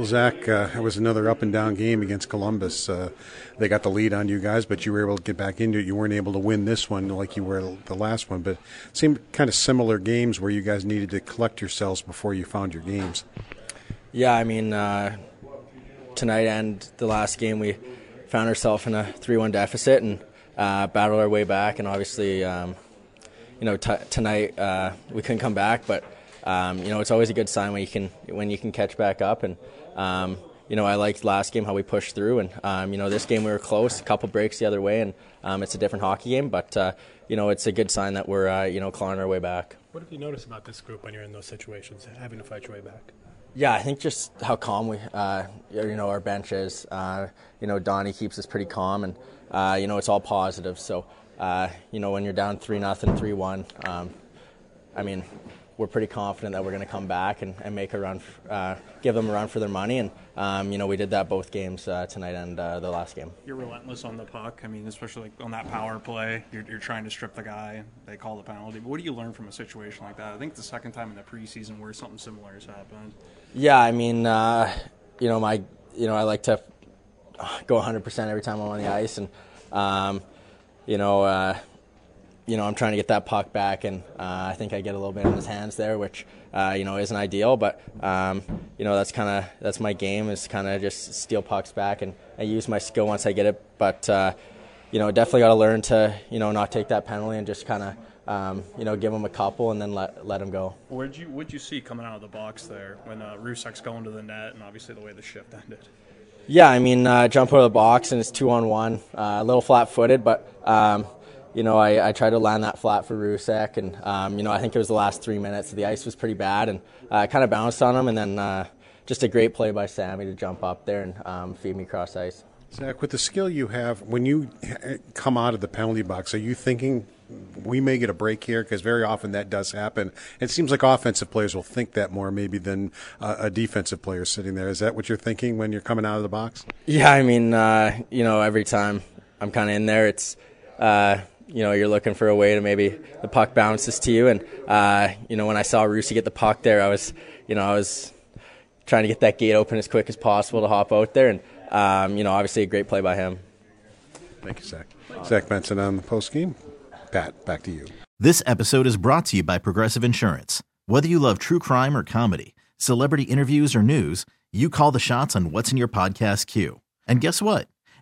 Well, Zach, uh, it was another up and down game against Columbus. Uh, they got the lead on you guys, but you were able to get back into it. You weren't able to win this one like you were the last one, but it seemed kind of similar games where you guys needed to collect yourselves before you found your games. Yeah, I mean, uh, tonight and the last game, we found ourselves in a 3 1 deficit and uh, battled our way back. And obviously, um, you know, t- tonight uh, we couldn't come back, but um, you know, it's always a good sign when you can when you can catch back up. And um, you know, I liked last game how we pushed through, and um, you know, this game we were close, a couple breaks the other way, and um, it's a different hockey game, but uh, you know, it's a good sign that we're uh, you know clawing our way back. What have you noticed about this group when you're in those situations, having to fight your way back? Yeah, I think just how calm we, uh, you know, our bench is. Uh, you know, Donnie keeps us pretty calm, and uh, you know, it's all positive. So, uh, you know, when you're down three nothing, three one, um, I mean, we're pretty confident that we're going to come back and, and make a run, uh, give them a run for their money. And, um, you know, we did that both games uh, tonight and uh, the last game. You're relentless on the puck. I mean, especially on that power play, you're, you're trying to strip the guy. They call the penalty. But what do you learn from a situation like that? I think the second time in the preseason where something similar has happened. Yeah, I mean, uh, you know, my, you know, I like to go 100% every time I'm on the ice. And, um, you know, uh, you know, I'm trying to get that puck back, and uh, I think I get a little bit in his hands there, which uh, you know isn't ideal. But um, you know, that's kind of that's my game is kind of just steal pucks back, and I use my skill once I get it. But uh, you know, definitely got to learn to you know not take that penalty and just kind of um, you know give him a couple and then let let him go. Where'd you what'd you see coming out of the box there when uh, Rusak's going to the net, and obviously the way the shift ended? Yeah, I mean, uh, jump out of the box and it's two on one, uh, a little flat footed, but. Um, you know, I, I tried to land that flat for Rusek, and um, you know, I think it was the last three minutes. The ice was pretty bad, and I uh, kind of bounced on him, and then uh, just a great play by Sammy to jump up there and um, feed me cross ice. Zach, with the skill you have, when you come out of the penalty box, are you thinking we may get a break here? Because very often that does happen. It seems like offensive players will think that more maybe than uh, a defensive player sitting there. Is that what you're thinking when you're coming out of the box? Yeah, I mean, uh, you know, every time I'm kind of in there, it's uh, you know you're looking for a way to maybe the puck bounces to you. And uh, you know when I saw Rusey get the puck there, I was you know I was trying to get that gate open as quick as possible to hop out there. And um, you know obviously a great play by him. Thank you, Zach. Zach Benson on the post game. Pat, back to you. This episode is brought to you by Progressive Insurance. Whether you love true crime or comedy, celebrity interviews or news, you call the shots on what's in your podcast queue. And guess what?